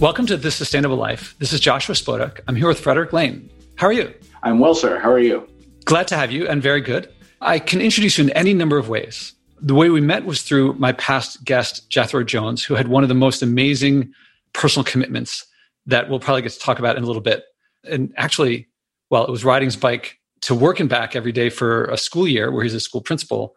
Welcome to This Sustainable Life. This is Joshua Spodek. I'm here with Frederick Lane. How are you? I'm well, sir. How are you? Glad to have you and very good. I can introduce you in any number of ways. The way we met was through my past guest, Jethro Jones, who had one of the most amazing personal commitments that we'll probably get to talk about in a little bit. And actually, well, it was riding his bike to work and back every day for a school year where he's a school principal.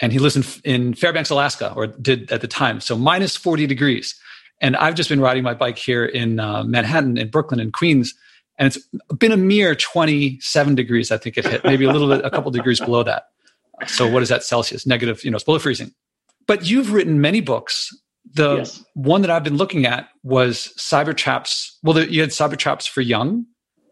And he lives in, in Fairbanks, Alaska, or did at the time. So minus 40 degrees. And I've just been riding my bike here in uh, Manhattan, in Brooklyn, and Queens, and it's been a mere 27 degrees. I think it hit maybe a little bit, a couple degrees below that. So what is that Celsius? Negative, you know, it's below freezing. But you've written many books. The yes. one that I've been looking at was Cyber Traps. Well, you had Cyber Traps for young,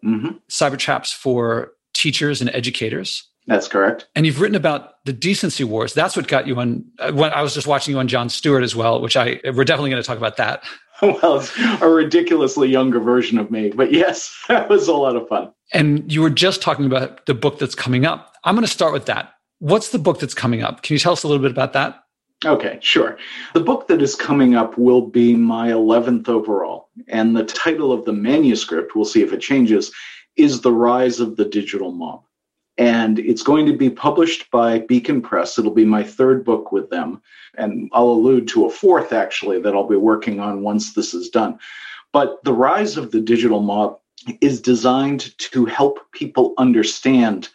mm-hmm. Cyber Traps for teachers and educators. That's correct. And you've written about the decency wars. That's what got you on. Uh, when I was just watching you on Jon Stewart as well, which I we're definitely going to talk about that. well, it's a ridiculously younger version of me, but yes, that was a lot of fun. And you were just talking about the book that's coming up. I'm going to start with that. What's the book that's coming up? Can you tell us a little bit about that? Okay, sure. The book that is coming up will be my 11th overall. And the title of the manuscript, we'll see if it changes, is The Rise of the Digital Mob and it's going to be published by Beacon Press. It'll be my third book with them, and I'll allude to a fourth actually that I'll be working on once this is done. But the rise of the digital mob is designed to help people understand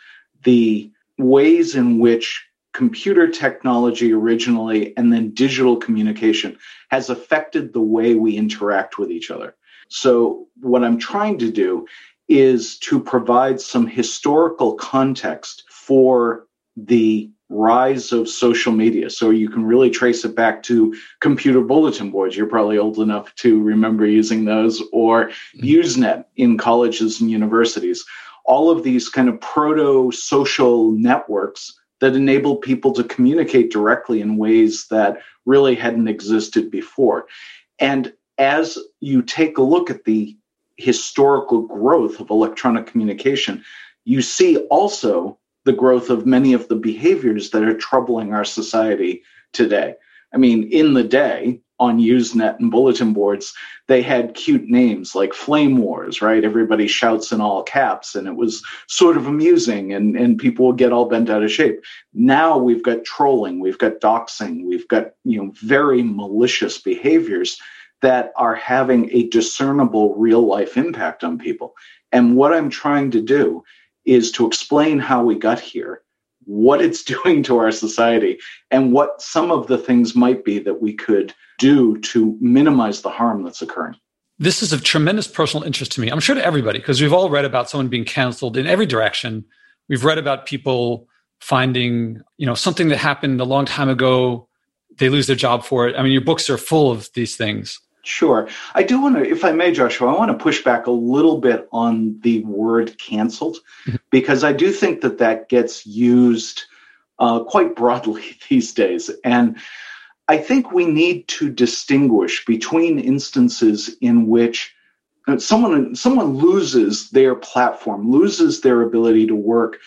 the ways in which computer technology originally and then digital communication has affected the way we interact with each other. So, what I'm trying to do is to provide some historical context for the rise of social media. So you can really trace it back to computer bulletin boards. You're probably old enough to remember using those, or mm-hmm. Usenet in colleges and universities. All of these kind of proto social networks that enabled people to communicate directly in ways that really hadn't existed before. And as you take a look at the historical growth of electronic communication, you see also the growth of many of the behaviors that are troubling our society today. I mean, in the day on Usenet and bulletin boards, they had cute names like Flame Wars, right? Everybody shouts in all caps, and it was sort of amusing, and, and people would get all bent out of shape. Now we've got trolling, we've got doxing, we've got you know very malicious behaviors that are having a discernible real life impact on people. And what I'm trying to do is to explain how we got here, what it's doing to our society, and what some of the things might be that we could do to minimize the harm that's occurring. This is of tremendous personal interest to me. I'm sure to everybody, because we've all read about someone being canceled in every direction. We've read about people finding, you know, something that happened a long time ago, they lose their job for it. I mean, your books are full of these things. Sure. I do want to, if I may, Joshua, I want to push back a little bit on the word canceled mm-hmm. because I do think that that gets used uh, quite broadly these days. And I think we need to distinguish between instances in which uh, someone someone loses their platform, loses their ability to work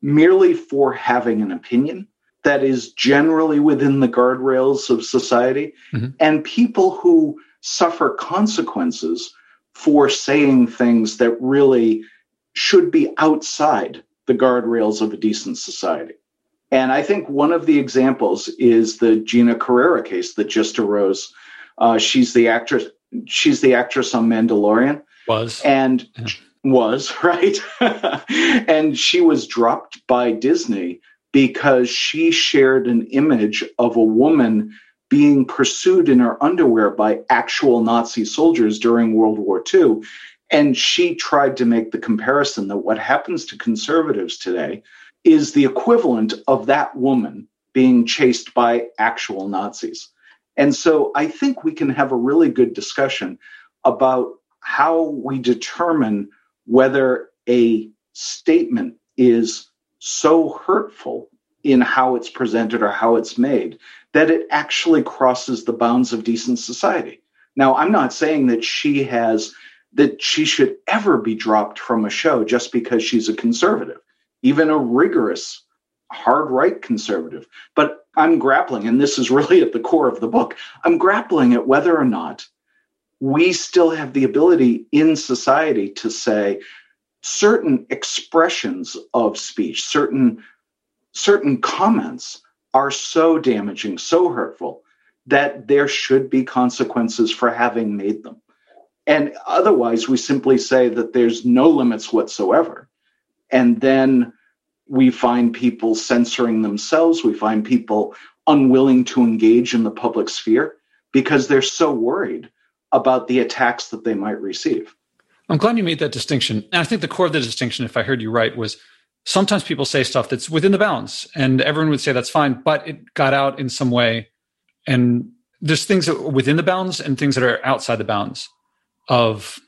merely for having an opinion that is generally within the guardrails of society, mm-hmm. and people who suffer consequences for saying things that really should be outside the guardrails of a decent society. And I think one of the examples is the Gina Carano case that just arose. Uh, she's the actress. She's the actress on Mandalorian. Was and yeah. was right, and she was dropped by Disney because she shared an image of a woman being pursued in her underwear by actual Nazi soldiers during World War II. And she tried to make the comparison that what happens to conservatives today is the equivalent of that woman being chased by actual Nazis. And so I think we can have a really good discussion about how we determine whether a statement is so hurtful in how it's presented or how it's made that it actually crosses the bounds of decent society. Now, I'm not saying that she has that she should ever be dropped from a show just because she's a conservative, even a rigorous hard right conservative. But I'm grappling, and this is really at the core of the book. I'm grappling at whether or not we still have the ability in society to say certain expressions of speech, certain certain comments are so damaging, so hurtful that there should be consequences for having made them. And otherwise, we simply say that there's no limits whatsoever. And then we find people censoring themselves. We find people unwilling to engage in the public sphere because they're so worried about the attacks that they might receive. I'm glad you made that distinction. And I think the core of the distinction, if I heard you right, was sometimes people say stuff that's within the bounds and everyone would say that's fine, but it got out in some way. And there's things that are within the bounds and things that are outside the bounds of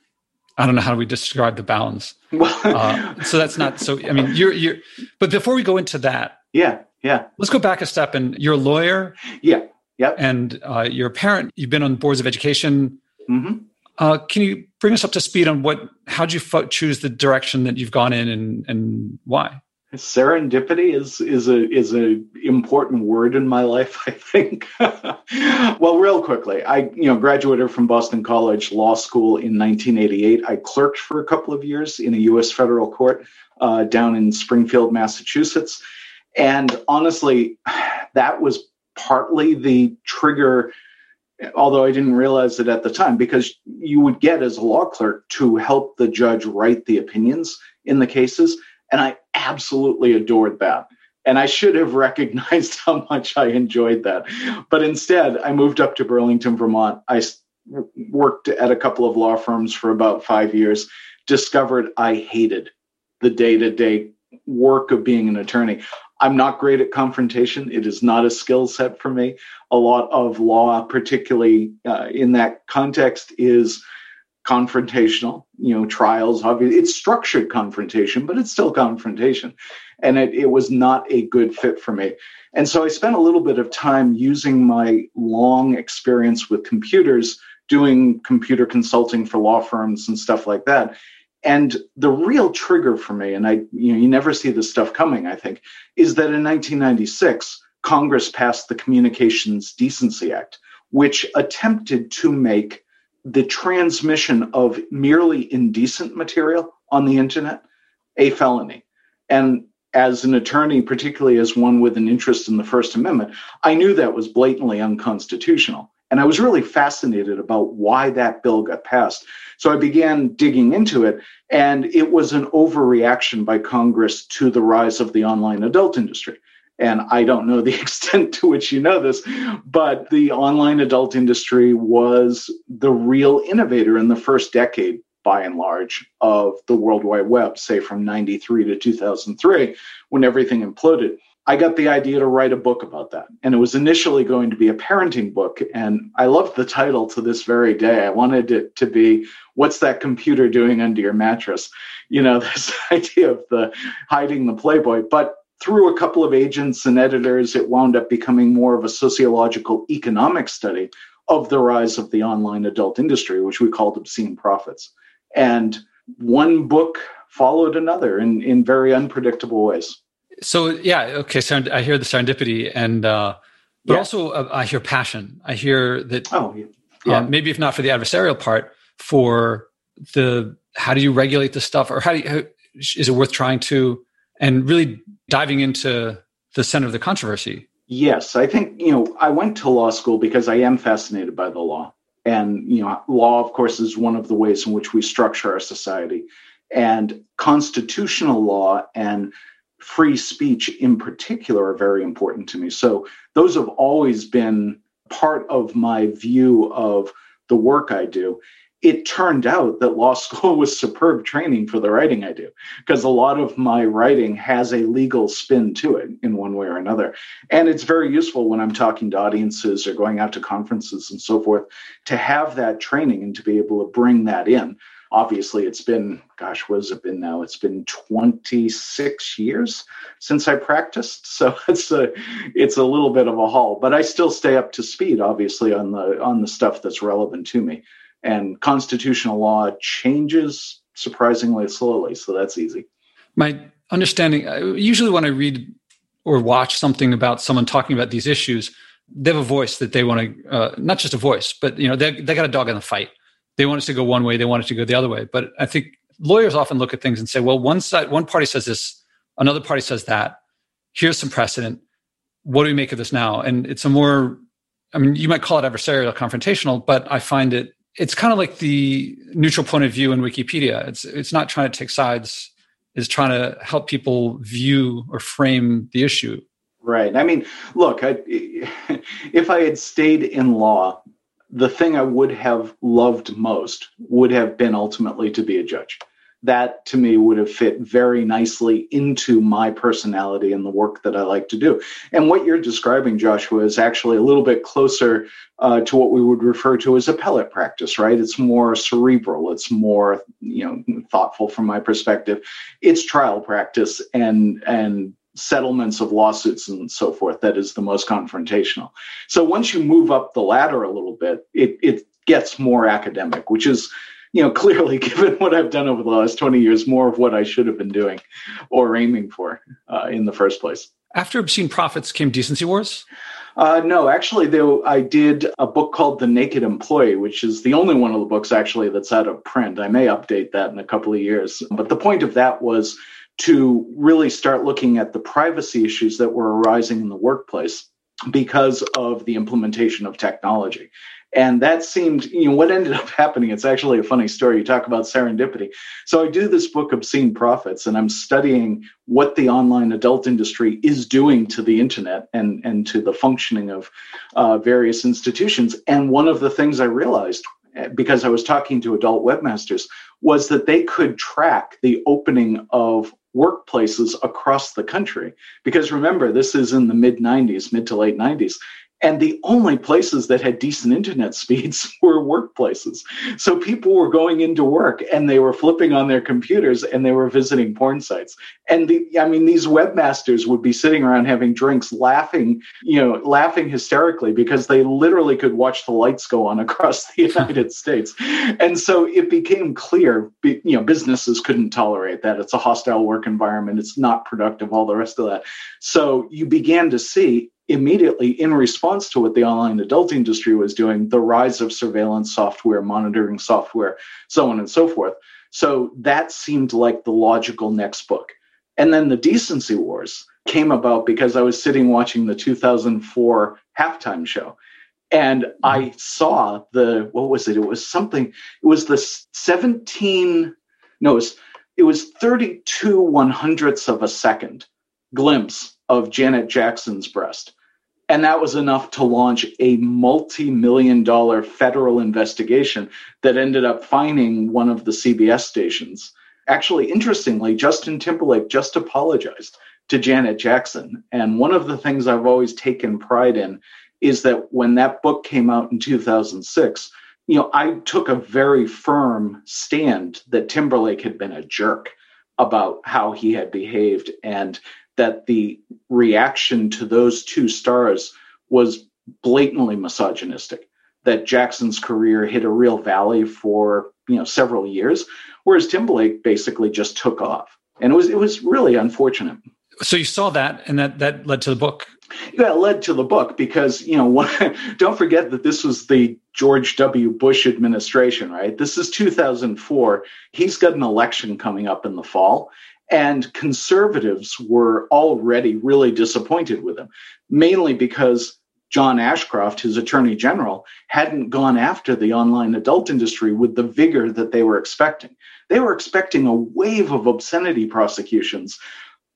I don't know how do we describe the bounds. uh, so that's not so. I mean, you're you're. But before we go into that, yeah, yeah, let's go back a step. And you're a lawyer. Yeah, yeah. And uh, you're a parent. You've been on boards of education. Mm-hmm. Uh, can you bring us up to speed on what? How did you fo- choose the direction that you've gone in, and and why? serendipity is is a is a important word in my life i think well real quickly i you know graduated from boston college law school in 1988 i clerked for a couple of years in a u.s federal court uh, down in springfield massachusetts and honestly that was partly the trigger although i didn't realize it at the time because you would get as a law clerk to help the judge write the opinions in the cases and I absolutely adored that. And I should have recognized how much I enjoyed that. But instead, I moved up to Burlington, Vermont. I worked at a couple of law firms for about five years, discovered I hated the day to day work of being an attorney. I'm not great at confrontation. It is not a skill set for me. A lot of law, particularly uh, in that context, is confrontational you know trials obviously it's structured confrontation but it's still confrontation and it, it was not a good fit for me and so i spent a little bit of time using my long experience with computers doing computer consulting for law firms and stuff like that and the real trigger for me and i you know you never see this stuff coming i think is that in 1996 congress passed the communications decency act which attempted to make the transmission of merely indecent material on the internet a felony. And as an attorney, particularly as one with an interest in the First Amendment, I knew that was blatantly unconstitutional. And I was really fascinated about why that bill got passed. So I began digging into it, and it was an overreaction by Congress to the rise of the online adult industry. And I don't know the extent to which you know this, but the online adult industry was the real innovator in the first decade, by and large, of the World Wide Web, say from 93 to 2003, when everything imploded. I got the idea to write a book about that. And it was initially going to be a parenting book. And I loved the title to this very day. I wanted it to be, What's That Computer Doing Under Your Mattress? You know, this idea of the hiding the Playboy. But through a couple of agents and editors, it wound up becoming more of a sociological economic study of the rise of the online adult industry, which we called Obscene Profits. And one book followed another in, in very unpredictable ways. So, yeah, okay, so I hear the serendipity, and uh, but yeah. also uh, I hear passion. I hear that, oh, yeah. yeah. Um, maybe if not for the adversarial part, for the how do you regulate the stuff, or how do you, how, is it worth trying to and really diving into the center of the controversy. Yes, I think, you know, I went to law school because I am fascinated by the law. And, you know, law, of course, is one of the ways in which we structure our society. And constitutional law and free speech in particular are very important to me. So those have always been part of my view of the work I do it turned out that law school was superb training for the writing I do because a lot of my writing has a legal spin to it in one way or another. And it's very useful when I'm talking to audiences or going out to conferences and so forth to have that training and to be able to bring that in. Obviously, it's been, gosh, what has it been now? It's been 26 years since I practiced. So it's a it's a little bit of a haul, but I still stay up to speed, obviously, on the on the stuff that's relevant to me and constitutional law changes surprisingly slowly. So that's easy. My understanding, uh, usually when I read or watch something about someone talking about these issues, they have a voice that they want to, uh, not just a voice, but you know, they they got a dog in the fight. They want us to go one way, they want it to go the other way. But I think lawyers often look at things and say, well, one side, one party says this, another party says that. Here's some precedent. What do we make of this now? And it's a more, I mean, you might call it adversarial, confrontational, but I find it, it's kind of like the neutral point of view in Wikipedia. It's it's not trying to take sides, it's trying to help people view or frame the issue. Right. I mean, look, I, if I had stayed in law, the thing I would have loved most would have been ultimately to be a judge. That to me would have fit very nicely into my personality and the work that I like to do. And what you're describing, Joshua, is actually a little bit closer uh, to what we would refer to as appellate practice, right? It's more cerebral, it's more you know thoughtful from my perspective. It's trial practice and and settlements of lawsuits and so forth that is the most confrontational. So once you move up the ladder a little bit, it, it gets more academic, which is, you know, clearly given what I've done over the last 20 years, more of what I should have been doing or aiming for uh, in the first place. After Obscene Profits came Decency Wars? Uh, no, actually, though, I did a book called The Naked Employee, which is the only one of the books actually that's out of print. I may update that in a couple of years. But the point of that was to really start looking at the privacy issues that were arising in the workplace because of the implementation of technology. And that seemed, you know, what ended up happening. It's actually a funny story. You talk about serendipity. So I do this book, Obscene Profits, and I'm studying what the online adult industry is doing to the internet and, and to the functioning of uh, various institutions. And one of the things I realized because I was talking to adult webmasters was that they could track the opening of workplaces across the country. Because remember, this is in the mid 90s, mid to late 90s. And the only places that had decent internet speeds were workplaces. So people were going into work and they were flipping on their computers and they were visiting porn sites. And the, I mean, these webmasters would be sitting around having drinks, laughing, you know, laughing hysterically because they literally could watch the lights go on across the United States. And so it became clear, you know, businesses couldn't tolerate that. It's a hostile work environment. It's not productive, all the rest of that. So you began to see immediately in response to what the online adult industry was doing the rise of surveillance software monitoring software so on and so forth. So that seemed like the logical next book. And then the decency wars came about because i was sitting watching the 2004 halftime show and i saw the what was it? It was something it was the 17 no it was it was 32 one hundredths of a second glimpse of Janet Jackson's breast. And that was enough to launch a multi million dollar federal investigation that ended up fining one of the CBS stations. Actually, interestingly, Justin Timberlake just apologized to Janet Jackson. And one of the things I've always taken pride in is that when that book came out in 2006, you know, I took a very firm stand that Timberlake had been a jerk about how he had behaved and that the reaction to those two stars was blatantly misogynistic that Jackson's career hit a real valley for you know several years whereas Timberlake basically just took off and it was it was really unfortunate so you saw that and that that led to the book yeah, it led to the book because you know don't forget that this was the George W. Bush administration, right? This is 2004. He's got an election coming up in the fall, and conservatives were already really disappointed with him, mainly because John Ashcroft, his attorney general, hadn't gone after the online adult industry with the vigor that they were expecting. They were expecting a wave of obscenity prosecutions,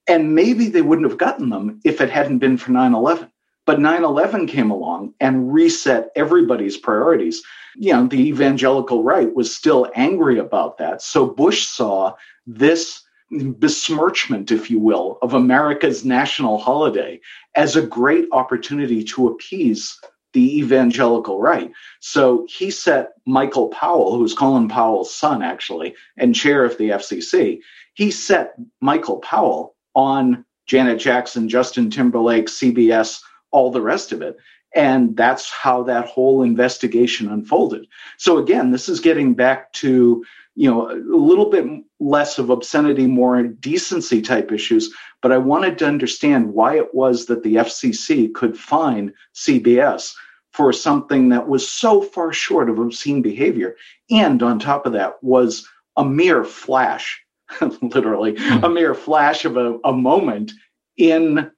and maybe they wouldn't have gotten them if it hadn't been for 9 11. But 9 11 came along and reset everybody's priorities. You know, the evangelical right was still angry about that. So Bush saw this besmirchment, if you will, of America's national holiday as a great opportunity to appease the evangelical right. So he set Michael Powell, who's Colin Powell's son, actually, and chair of the FCC, he set Michael Powell on Janet Jackson, Justin Timberlake, CBS, all the rest of it. And that's how that whole investigation unfolded. So again, this is getting back to you know, a little bit less of obscenity, more decency type issues. But I wanted to understand why it was that the FCC could fine CBS for something that was so far short of obscene behavior. And on top of that was a mere flash, literally mm-hmm. a mere flash of a, a moment in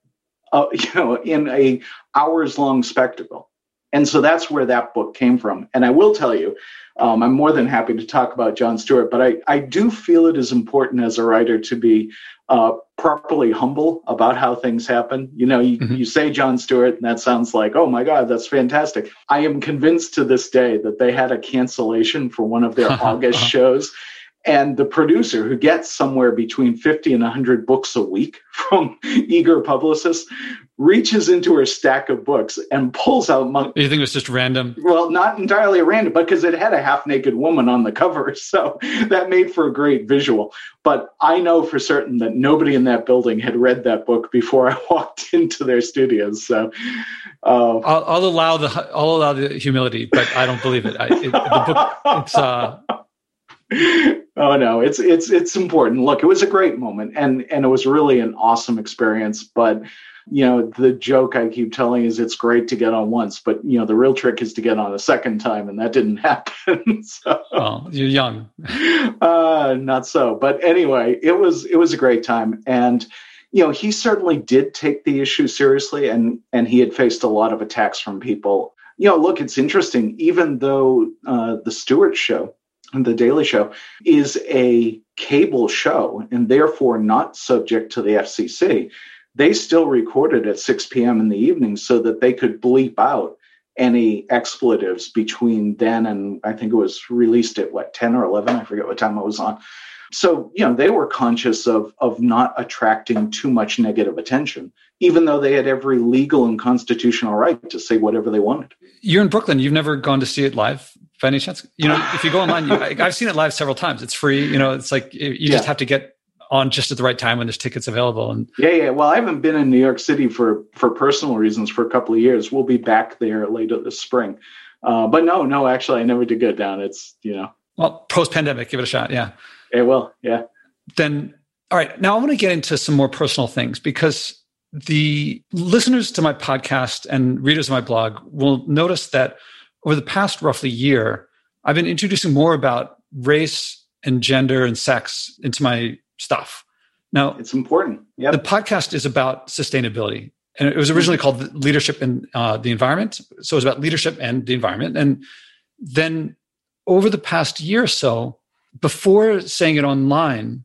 a, you know in a hours long spectacle. And so that's where that book came from. And I will tell you, um, I'm more than happy to talk about Jon Stewart, but I, I do feel it is important as a writer to be uh, properly humble about how things happen. You know, you, mm-hmm. you say Jon Stewart, and that sounds like, oh my God, that's fantastic. I am convinced to this day that they had a cancellation for one of their August shows and the producer who gets somewhere between 50 and 100 books a week from eager publicists reaches into her stack of books and pulls out monk you think it was just random? well not entirely random but because it had a half naked woman on the cover so that made for a great visual. But i know for certain that nobody in that building had read that book before i walked into their studios so uh, I'll, I'll, allow the i'll allow the humility but i don't believe it, I, it the book it's uh oh no, it's it's it's important. Look, it was a great moment, and and it was really an awesome experience. But you know, the joke I keep telling is it's great to get on once, but you know, the real trick is to get on a second time, and that didn't happen. so, well, you're young. uh, not so. But anyway, it was it was a great time, and you know, he certainly did take the issue seriously, and and he had faced a lot of attacks from people. You know, look, it's interesting. Even though uh, the Stewart Show the Daily Show is a cable show and therefore not subject to the FCC, they still recorded at 6 p.m. in the evening so that they could bleep out any expletives between then and I think it was released at what 10 or 11 I forget what time I was on. So you know they were conscious of of not attracting too much negative attention even though they had every legal and constitutional right to say whatever they wanted. You're in Brooklyn. You've never gone to see it live by any chance? You know, if you go online, you, I've seen it live several times. It's free. You know, it's like you yeah. just have to get on just at the right time when there's tickets available. And yeah, yeah. Well, I haven't been in New York City for for personal reasons for a couple of years. We'll be back there later this spring. Uh, but no, no, actually, I never did go down. It's you know, well, post pandemic, give it a shot. Yeah, it will. Yeah. Then, all right. Now I want to get into some more personal things because the listeners to my podcast and readers of my blog will notice that over the past roughly year, I've been introducing more about race and gender and sex into my stuff. Now, it's important. Yeah. The podcast is about sustainability. And it was originally called Leadership in uh, the Environment. So it was about leadership and the environment. And then over the past year or so, before saying it online,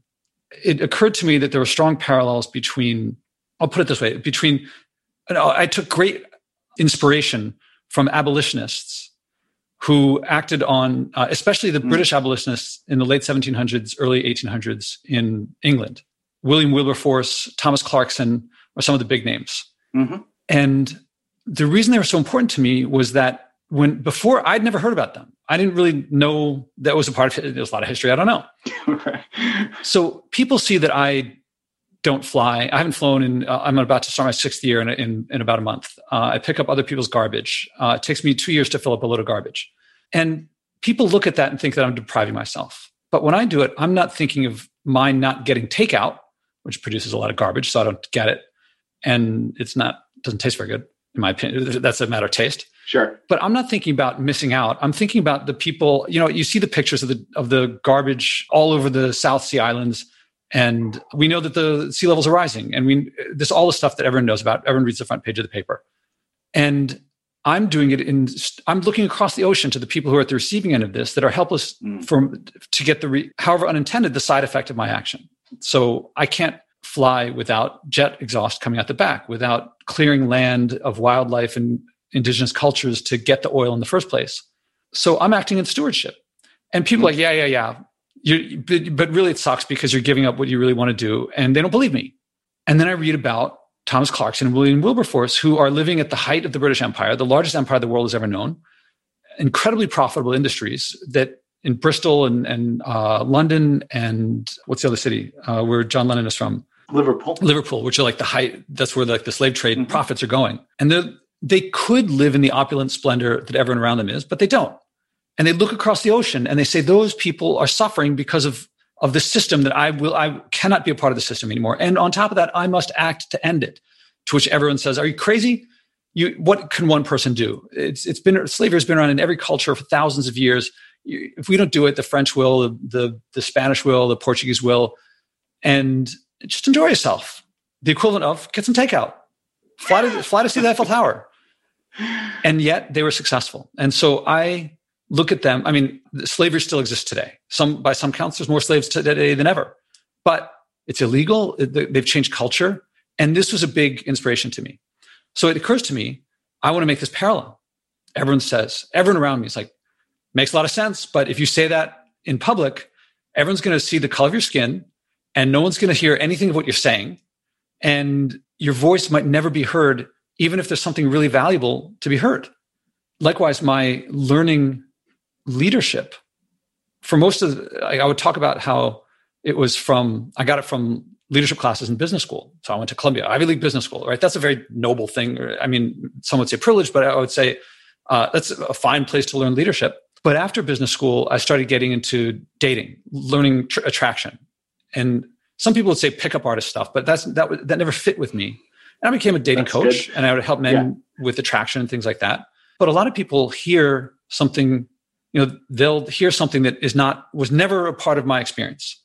it occurred to me that there were strong parallels between, I'll put it this way, between, I took great inspiration from abolitionists who acted on, uh, especially the mm. British abolitionists in the late 1700s, early 1800s in England. William Wilberforce, Thomas Clarkson are some of the big names. Mm-hmm. And the reason they were so important to me was that when before I'd never heard about them. I didn't really know that was a part of it. There's a lot of history I don't know. So people see that I don't fly. I haven't flown in. Uh, I'm about to start my sixth year in in, in about a month. Uh, I pick up other people's garbage. Uh, it takes me two years to fill up a load of garbage, and people look at that and think that I'm depriving myself. But when I do it, I'm not thinking of mine not getting takeout, which produces a lot of garbage, so I don't get it, and it's not doesn't taste very good in my opinion. That's a matter of taste. Sure. But I'm not thinking about missing out. I'm thinking about the people. You know, you see the pictures of the of the garbage all over the South Sea Islands and we know that the sea levels are rising. And we this all the stuff that everyone knows about. Everyone reads the front page of the paper. And I'm doing it in I'm looking across the ocean to the people who are at the receiving end of this that are helpless mm. from to get the re, however unintended the side effect of my action. So I can't fly without jet exhaust coming out the back, without clearing land of wildlife and indigenous cultures to get the oil in the first place. So I'm acting in stewardship. And people mm. like, yeah, yeah, yeah you but, but really it sucks because you're giving up what you really want to do and they don't believe me. And then i read about thomas clarkson and william wilberforce who are living at the height of the british empire the largest empire the world has ever known incredibly profitable industries that in bristol and, and uh, london and what's the other city uh, where john lennon is from? Liverpool. Liverpool which are like the height that's where like the slave trade mm-hmm. profits are going. And they could live in the opulent splendor that everyone around them is but they don't and they look across the ocean and they say those people are suffering because of of the system that I will I cannot be a part of the system anymore. And on top of that, I must act to end it. To which everyone says, "Are you crazy? you what can one person do? It's it's been slavery has been around in every culture for thousands of years. If we don't do it, the French will, the, the the Spanish will, the Portuguese will, and just enjoy yourself. The equivalent of get some takeout, fly to fly to see the Eiffel Tower, and yet they were successful. And so I look at them. I mean, slavery still exists today. Some by some counts, there's more slaves today than ever, but it's illegal. They've changed culture, and this was a big inspiration to me. So it occurs to me, I want to make this parallel. Everyone says, everyone around me is like, makes a lot of sense. But if you say that in public, everyone's going to see the color of your skin, and no one's going to hear anything of what you're saying, and your voice might never be heard, even if there's something really valuable to be heard. Likewise, my learning leadership for most of the, I would talk about how it was from I got it from leadership classes in business school. So I went to Columbia Ivy League Business School. Right, that's a very noble thing. I mean, some would say privilege, but I would say uh, that's a fine place to learn leadership. But after business school, I started getting into dating, learning tr- attraction, and some people would say pickup artist stuff, but that's that that never fit with me. And I became a dating that's coach, good. and I would help men yeah. with attraction and things like that. But a lot of people hear something you know they'll hear something that is not was never a part of my experience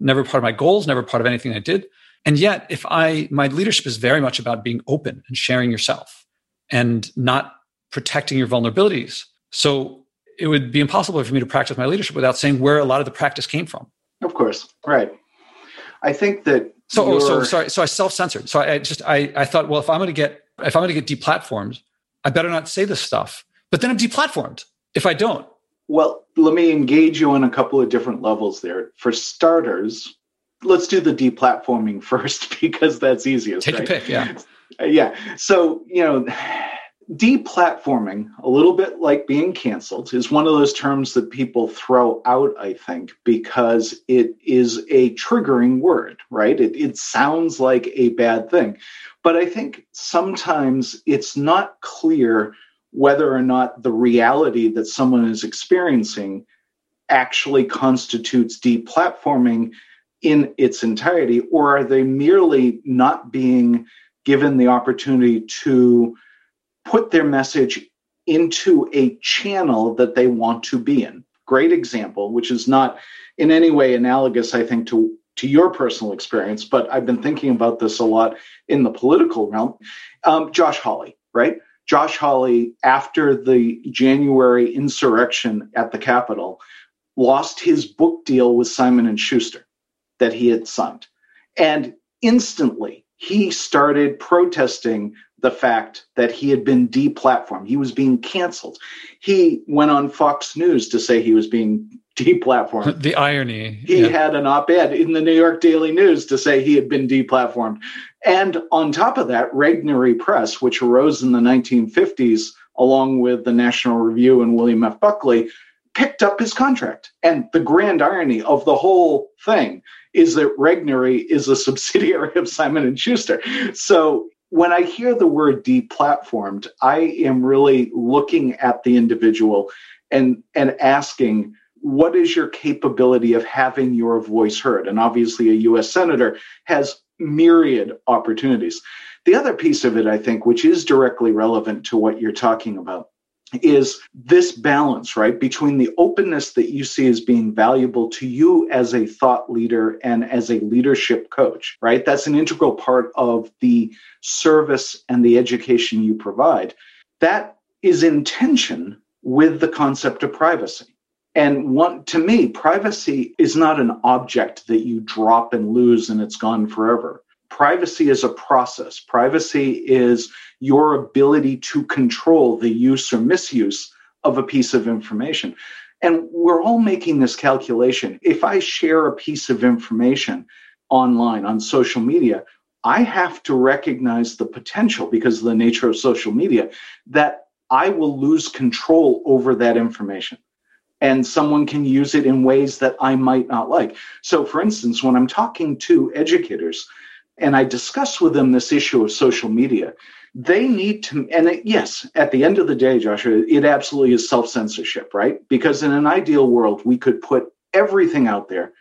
never part of my goals never part of anything i did. And yet if i my leadership is very much about being open and sharing yourself and not protecting your vulnerabilities. So it would be impossible for me to practice my leadership without saying where a lot of the practice came from. Of course. Right. I think that so oh, so sorry. So i self-censored. So i just i i thought well if i'm going to get if i'm going to get deplatformed i better not say this stuff. But then i'm deplatformed if i don't well, let me engage you on a couple of different levels there. For starters, let's do the deplatforming first because that's easiest. Take right? a pick, yeah. Uh, yeah. So, you know, deplatforming, a little bit like being canceled, is one of those terms that people throw out, I think, because it is a triggering word, right? It, it sounds like a bad thing. But I think sometimes it's not clear whether or not the reality that someone is experiencing actually constitutes deplatforming in its entirety, or are they merely not being given the opportunity to put their message into a channel that they want to be in? Great example, which is not in any way analogous, I think, to, to your personal experience, but I've been thinking about this a lot in the political realm. Um, Josh Hawley, right? Josh Hawley, after the January insurrection at the Capitol, lost his book deal with Simon and Schuster that he had signed. And instantly he started protesting the fact that he had been deplatformed. He was being canceled. He went on Fox News to say he was being deplatformed. The irony. He yeah. had an op ed in the New York Daily News to say he had been deplatformed. And on top of that, Regnery Press, which arose in the 1950s along with the National Review and William F. Buckley, picked up his contract. And the grand irony of the whole thing is that Regnery is a subsidiary of Simon and Schuster. So when I hear the word deplatformed, I am really looking at the individual and and asking what is your capability of having your voice heard? And obviously, a US senator has myriad opportunities. The other piece of it, I think, which is directly relevant to what you're talking about, is this balance, right, between the openness that you see as being valuable to you as a thought leader and as a leadership coach, right? That's an integral part of the service and the education you provide. That is in tension with the concept of privacy. And one, to me, privacy is not an object that you drop and lose and it's gone forever. Privacy is a process. Privacy is your ability to control the use or misuse of a piece of information. And we're all making this calculation. If I share a piece of information online on social media, I have to recognize the potential because of the nature of social media that I will lose control over that information and someone can use it in ways that I might not like. So, for instance, when I'm talking to educators and I discuss with them this issue of social media, they need to, and it, yes, at the end of the day, Joshua, it absolutely is self censorship, right? Because in an ideal world, we could put everything out there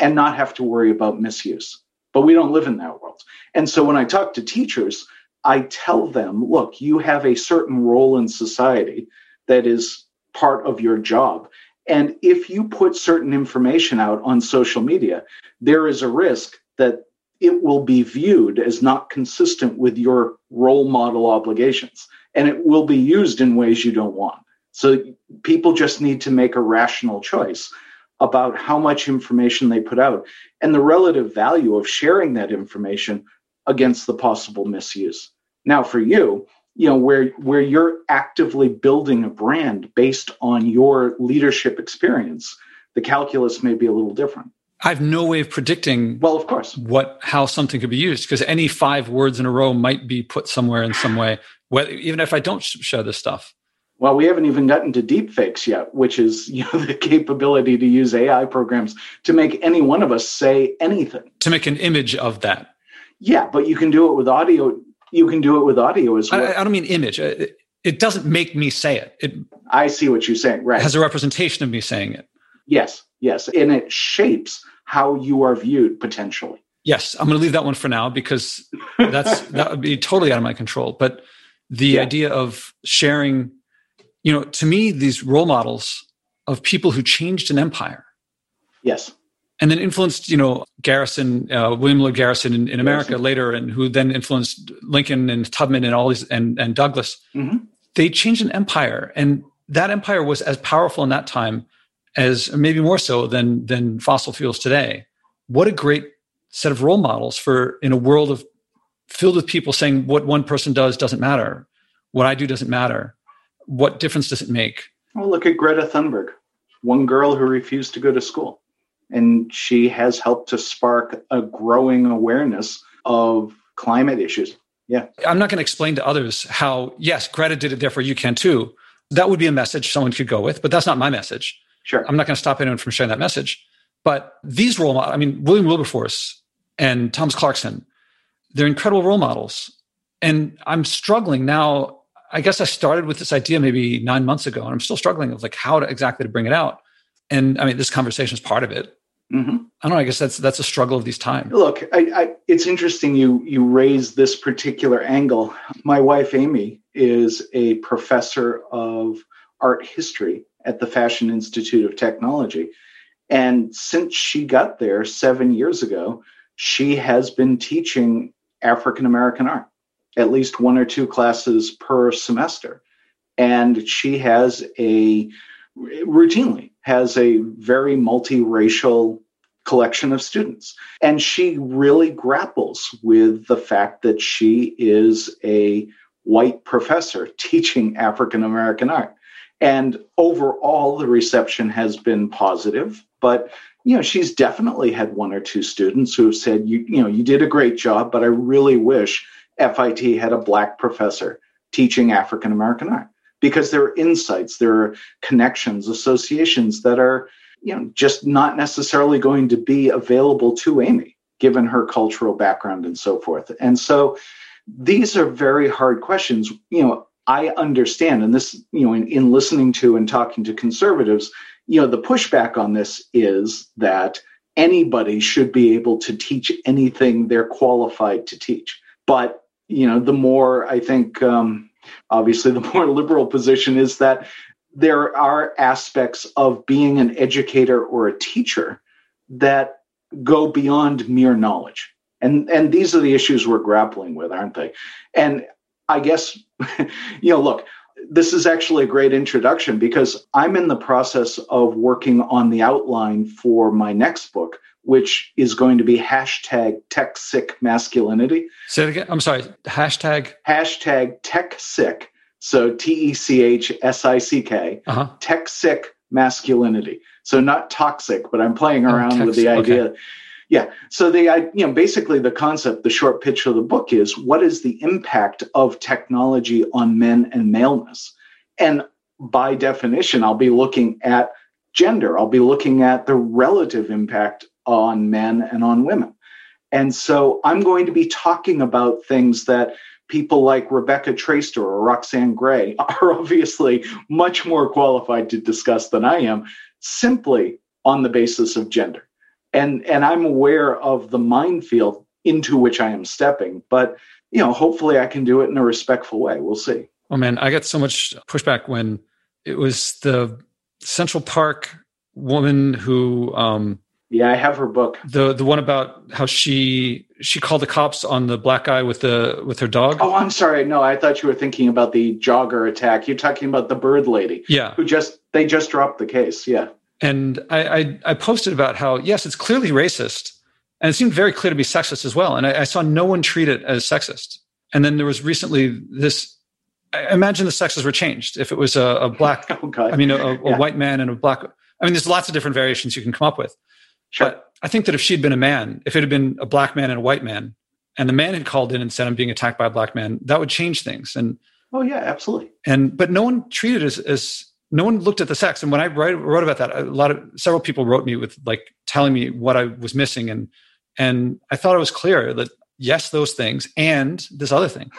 and not have to worry about misuse. But we don't live in that world. And so when I talk to teachers, I tell them, look, you have a certain role in society that is part of your job. And if you put certain information out on social media, there is a risk that it will be viewed as not consistent with your role model obligations and it will be used in ways you don't want. So people just need to make a rational choice about how much information they put out and the relative value of sharing that information against the possible misuse. Now for you, you know where where you're actively building a brand based on your leadership experience, the calculus may be a little different. I have no way of predicting well, of course, what how something could be used because any five words in a row might be put somewhere in some way, whether, even if I don't share this stuff. Well, we haven't even gotten to deepfakes yet, which is you know the capability to use AI programs to make any one of us say anything. To make an image of that. Yeah, but you can do it with audio. You can do it with audio as well. I, I don't mean image. Uh, it, it, doesn't make me say it. It. I see what you're saying. Right. Has a representation of me saying it. Yes. Yes, and it shapes how you are viewed potentially. Yes, I'm going to leave that one for now because that's that would be totally out of my control. But the yeah. idea of sharing, you know, to me, these role models of people who changed an empire. Yes. And then influenced, you know, Garrison, uh, William Lloyd Garrison in, in America Garrison. later, and who then influenced Lincoln and Tubman and all these and, and Douglass. Mm-hmm. They changed an empire, and that empire was as powerful in that time as maybe more so than than fossil fuels today. What a great set of role models for in a world of filled with people saying what one person does doesn't matter, what I do doesn't matter. What difference does it make? Well, look at Greta Thunberg, one girl who refused to go to school. And she has helped to spark a growing awareness of climate issues. Yeah. I'm not going to explain to others how, yes, Greta did it, therefore you can too. That would be a message someone could go with, but that's not my message. Sure. I'm not going to stop anyone from sharing that message. But these role models, I mean, William Wilberforce and Thomas Clarkson, they're incredible role models. And I'm struggling now. I guess I started with this idea maybe nine months ago, and I'm still struggling with like how to exactly to bring it out. And I mean, this conversation is part of it. Mm-hmm. I don't know. I guess that's that's a struggle of these times. Look, I, I, it's interesting you you raise this particular angle. My wife Amy is a professor of art history at the Fashion Institute of Technology. And since she got there seven years ago, she has been teaching African American art, at least one or two classes per semester. And she has a routinely has a very multiracial collection of students. And she really grapples with the fact that she is a white professor teaching African American art. And overall, the reception has been positive. But you know, she's definitely had one or two students who have said, "You, you know, you did a great job, but I really wish FIT had a black professor teaching African American art because there are insights, there are connections, associations that are, you know, just not necessarily going to be available to Amy, given her cultural background and so forth. And so, these are very hard questions. You know, I understand, and this, you know, in, in listening to and talking to conservatives, you know, the pushback on this is that anybody should be able to teach anything they're qualified to teach. But, you know, the more I think, um, obviously, the more liberal position is that there are aspects of being an educator or a teacher that go beyond mere knowledge. And, and these are the issues we're grappling with, aren't they? And I guess, you know, look, this is actually a great introduction because I'm in the process of working on the outline for my next book, which is going to be hashtag tech sick masculinity. Say it again. I'm sorry. Hashtag hashtag tech sick. So T E C H S I C K. Uh-huh. Tech sick masculinity. So not toxic, but I'm playing oh, around oh, with the idea. Okay yeah. So the you know basically the concept, the short pitch of the book is what is the impact of technology on men and maleness, and by definition, I'll be looking at gender. I'll be looking at the relative impact on men and on women. And so I'm going to be talking about things that people like Rebecca Traister or Roxane Gay are obviously much more qualified to discuss than I am, simply on the basis of gender and and i'm aware of the minefield into which i am stepping but you know, hopefully I can do it in a respectful way. We'll see. Oh man, I got so much pushback when it was the Central Park woman who um yeah, I have her book. The the one about how she she called the cops on the black guy with the with her dog. Oh, I'm sorry. No, I thought you were thinking about the jogger attack. You're talking about the bird lady. Yeah. Who just they just dropped the case. Yeah. And I I, I posted about how yes, it's clearly racist, and it seemed very clear to be sexist as well. And I, I saw no one treat it as sexist. And then there was recently this. I imagine the sexes were changed. If it was a, a black, oh, God. I mean, a, a yeah. white man and a black. I mean, there's lots of different variations you can come up with. Sure. But I think that if she'd been a man, if it had been a black man and a white man, and the man had called in and said, "I'm being attacked by a black man," that would change things. And oh yeah, absolutely. And but no one treated as as no one looked at the sex. And when I write, wrote about that, a lot of several people wrote me with like telling me what I was missing, and and I thought it was clear that yes, those things and this other thing.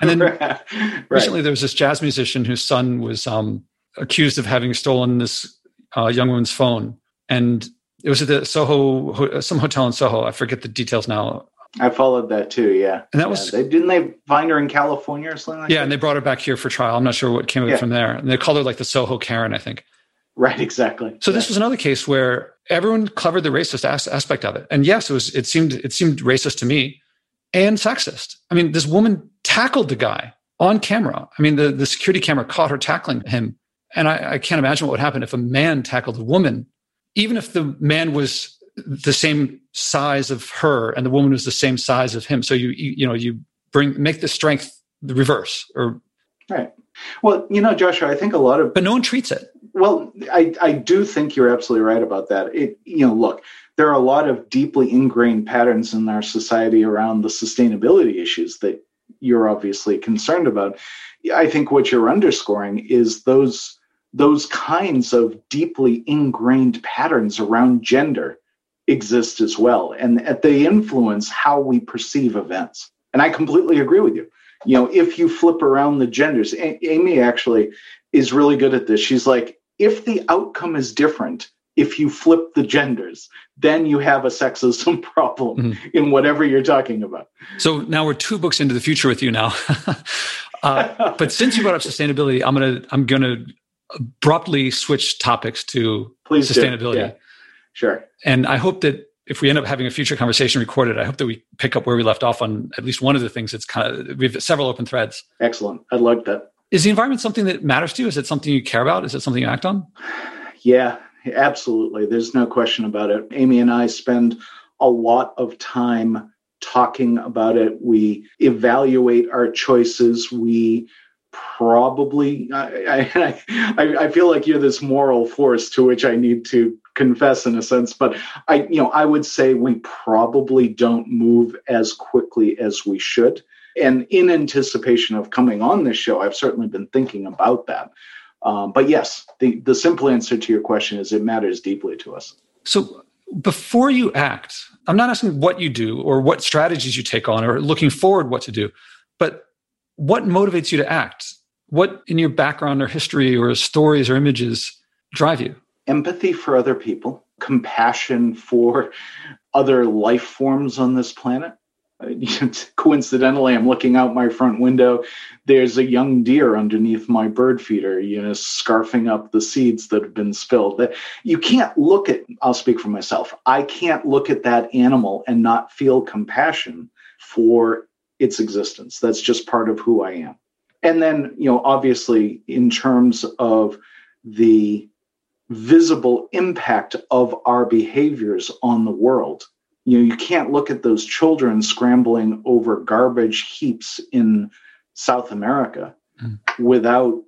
And then right. recently there was this jazz musician whose son was um, accused of having stolen this uh, young woman's phone, and it was at the Soho, uh, some hotel in Soho. I forget the details now. I followed that too. Yeah, and that yeah. was they, didn't they find her in California or something? Like yeah, that? and they brought her back here for trial. I'm not sure what came of yeah. it from there. And they called her like the Soho Karen, I think. Right, exactly. So yeah. this was another case where everyone covered the racist as- aspect of it, and yes, it was. It seemed it seemed racist to me and sexist. I mean, this woman tackled the guy on camera. I mean, the the security camera caught her tackling him, and I, I can't imagine what would happen if a man tackled a woman even if the man was the same size of her and the woman was the same size of him. So you you, you know you bring make the strength the reverse or right. Well you know joshua i think a lot of but no one treats it. Well i i do think you're absolutely right about that. It you know look there are a lot of deeply ingrained patterns in our society around the sustainability issues that you're obviously concerned about. I think what you're underscoring is those those kinds of deeply ingrained patterns around gender exist as well and they influence how we perceive events. And i completely agree with you. You know if you flip around the genders amy actually is really good at this. She's like if the outcome is different if you flip the genders then you have a sexism problem mm-hmm. in whatever you're talking about. So now we're two books into the future with you now. Uh, but since you brought up sustainability i'm gonna i'm gonna abruptly switch topics to Please sustainability. Yeah. Sure. And I hope that if we end up having a future conversation recorded, I hope that we pick up where we left off on at least one of the things that's kind of, we have several open threads. Excellent. I like that. Is the environment something that matters to you? Is it something you care about? Is it something you act on? Yeah, absolutely. There's no question about it. Amy and I spend a lot of time talking about it. We evaluate our choices. We probably I, I, I feel like you're this moral force to which I need to confess in a sense, but I you know I would say we probably don't move as quickly as we should. And in anticipation of coming on this show, I've certainly been thinking about that. Um, but yes, the the simple answer to your question is it matters deeply to us. So before you act, I'm not asking what you do or what strategies you take on or looking forward what to do, what motivates you to act? What in your background or history or stories or images drive you? Empathy for other people, compassion for other life forms on this planet. Coincidentally, I'm looking out my front window. There's a young deer underneath my bird feeder, you know, scarfing up the seeds that have been spilled. That You can't look at, I'll speak for myself, I can't look at that animal and not feel compassion for its existence. That's just part of who I am. And then, you know, obviously, in terms of the visible impact of our behaviors on the world, you know, you can't look at those children scrambling over garbage heaps in South America mm. without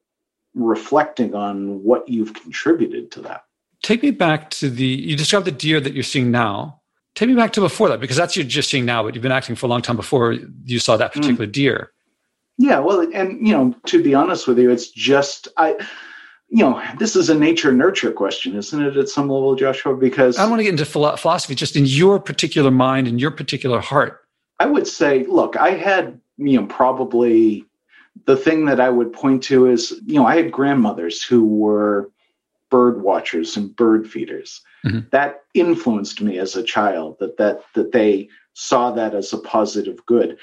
reflecting on what you've contributed to that. Take me back to the, you described the deer that you're seeing now Take me back to before that, because that's you're just seeing now, but you've been acting for a long time before you saw that particular mm. deer. Yeah, well, and you know, to be honest with you, it's just I, you know, this is a nature nurture question, isn't it? At some level, Joshua, because I don't want to get into philosophy, just in your particular mind and your particular heart. I would say, look, I had you know probably the thing that I would point to is you know I had grandmothers who were bird watchers and bird feeders mm-hmm. that influenced me as a child that that that they saw that as a positive good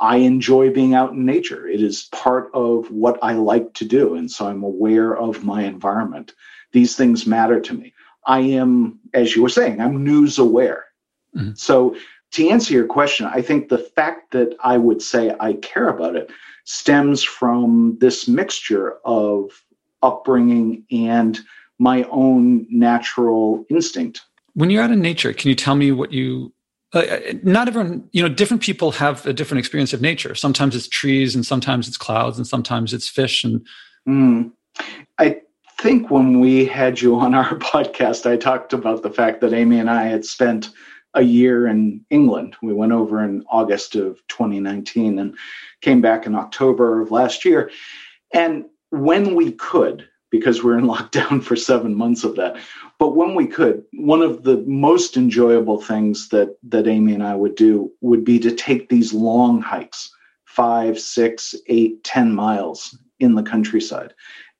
I enjoy being out in nature. It is part of what I like to do. And so I'm aware of my environment. These things matter to me. I am, as you were saying, I'm news aware. Mm-hmm. So to answer your question, I think the fact that I would say I care about it stems from this mixture of upbringing and my own natural instinct. When you're out in nature, can you tell me what you uh, not everyone, you know, different people have a different experience of nature. Sometimes it's trees, and sometimes it's clouds, and sometimes it's fish. And mm. I think when we had you on our podcast, I talked about the fact that Amy and I had spent a year in England. We went over in August of 2019 and came back in October of last year. And when we could, because we're in lockdown for seven months of that, but when we could, one of the most enjoyable things that that Amy and I would do would be to take these long hikes, five, six, eight, ten miles in the countryside.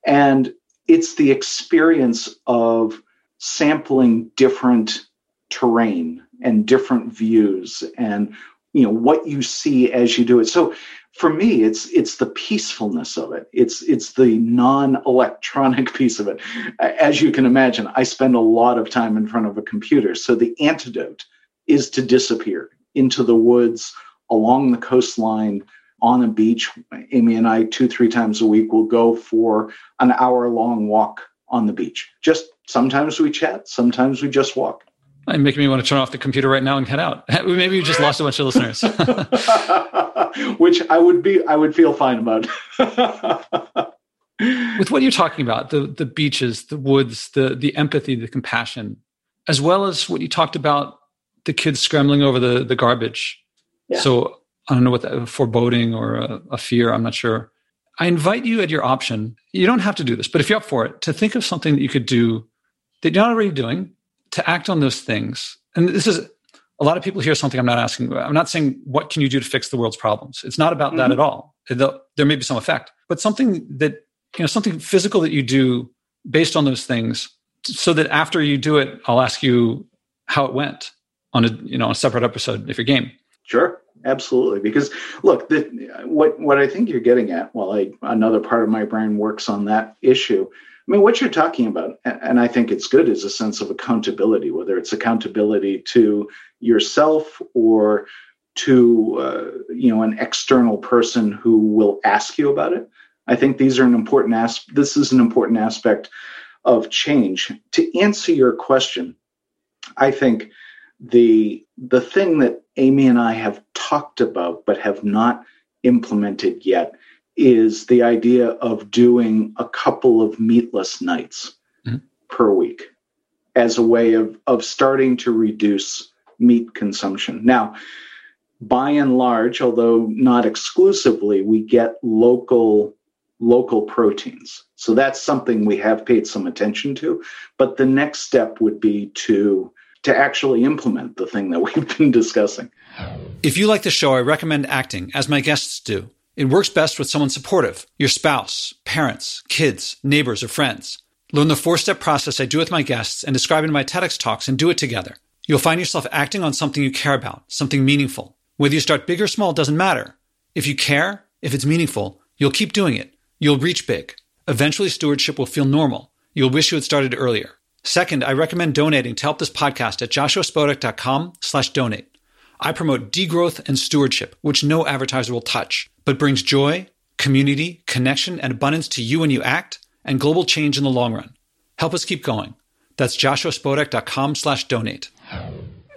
And it's the experience of sampling different terrain and different views and you know what you see as you do it so for me it's it's the peacefulness of it. It's it's the non-electronic piece of it. As you can imagine i spend a lot of time in front of a computer. So the antidote is to disappear into the woods along the coastline on a beach. Amy and i two three times a week will go for an hour long walk on the beach. Just sometimes we chat sometimes we just walk. And making me want to turn off the computer right now and head out. Maybe we just lost a bunch of listeners. Which I would be I would feel fine about. With what you're talking about, the the beaches, the woods, the the empathy, the compassion, as well as what you talked about, the kids scrambling over the the garbage. Yeah. So I don't know what that foreboding or a, a fear, I'm not sure. I invite you at your option. You don't have to do this, but if you're up for it, to think of something that you could do that you're not already doing to act on those things. And this is a lot of people hear something I'm not asking. I'm not saying what can you do to fix the world's problems. It's not about mm-hmm. that at all. There may be some effect, but something that you know, something physical that you do based on those things, so that after you do it, I'll ask you how it went on a you know a separate episode if you're game. Sure, absolutely. Because look, the, what what I think you're getting at, while I another part of my brain works on that issue, I mean, what you're talking about, and I think it's good, is a sense of accountability, whether it's accountability to yourself or to uh, you know an external person who will ask you about it. I think these are an important as- This is an important aspect of change. To answer your question, I think the the thing that Amy and I have talked about but have not implemented yet is the idea of doing a couple of meatless nights mm-hmm. per week as a way of, of starting to reduce meat consumption. Now, by and large, although not exclusively, we get local local proteins. So that's something we have paid some attention to. But the next step would be to to actually implement the thing that we've been discussing. If you like the show, I recommend acting, as my guests do. It works best with someone supportive your spouse, parents, kids, neighbors, or friends. Learn the four step process I do with my guests and describe in my TEDx talks and do it together. You'll find yourself acting on something you care about, something meaningful. Whether you start big or small doesn't matter. If you care, if it's meaningful, you'll keep doing it. You'll reach big. Eventually, stewardship will feel normal. You'll wish you had started earlier. Second, I recommend donating to help this podcast at joshuaspodek.com slash donate. I promote degrowth and stewardship, which no advertiser will touch, but brings joy, community, connection, and abundance to you when you act, and global change in the long run. Help us keep going. That's joshuaspodek.com slash donate.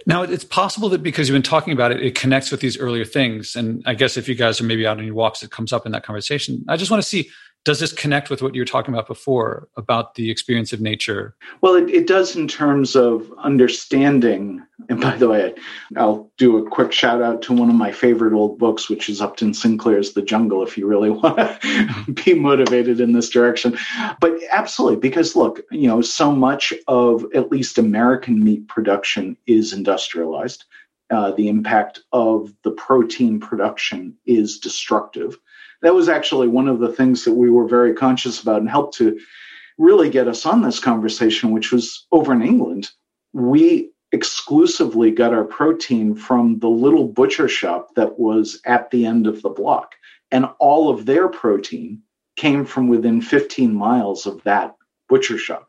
Now, it's possible that because you've been talking about it, it connects with these earlier things. And I guess if you guys are maybe out on your walks, it comes up in that conversation. I just want to see does this connect with what you were talking about before about the experience of nature? Well, it, it does in terms of understanding. And by the way, I'll do a quick shout out to one of my favorite old books, which is Upton Sinclair's The Jungle, if you really want to be motivated in this direction. But absolutely, because look, you know, so much of at least American meat production is industrialized. Uh, the impact of the protein production is destructive that was actually one of the things that we were very conscious about and helped to really get us on this conversation, which was over in England. We exclusively got our protein from the little butcher shop that was at the end of the block. And all of their protein came from within 15 miles of that butcher shop.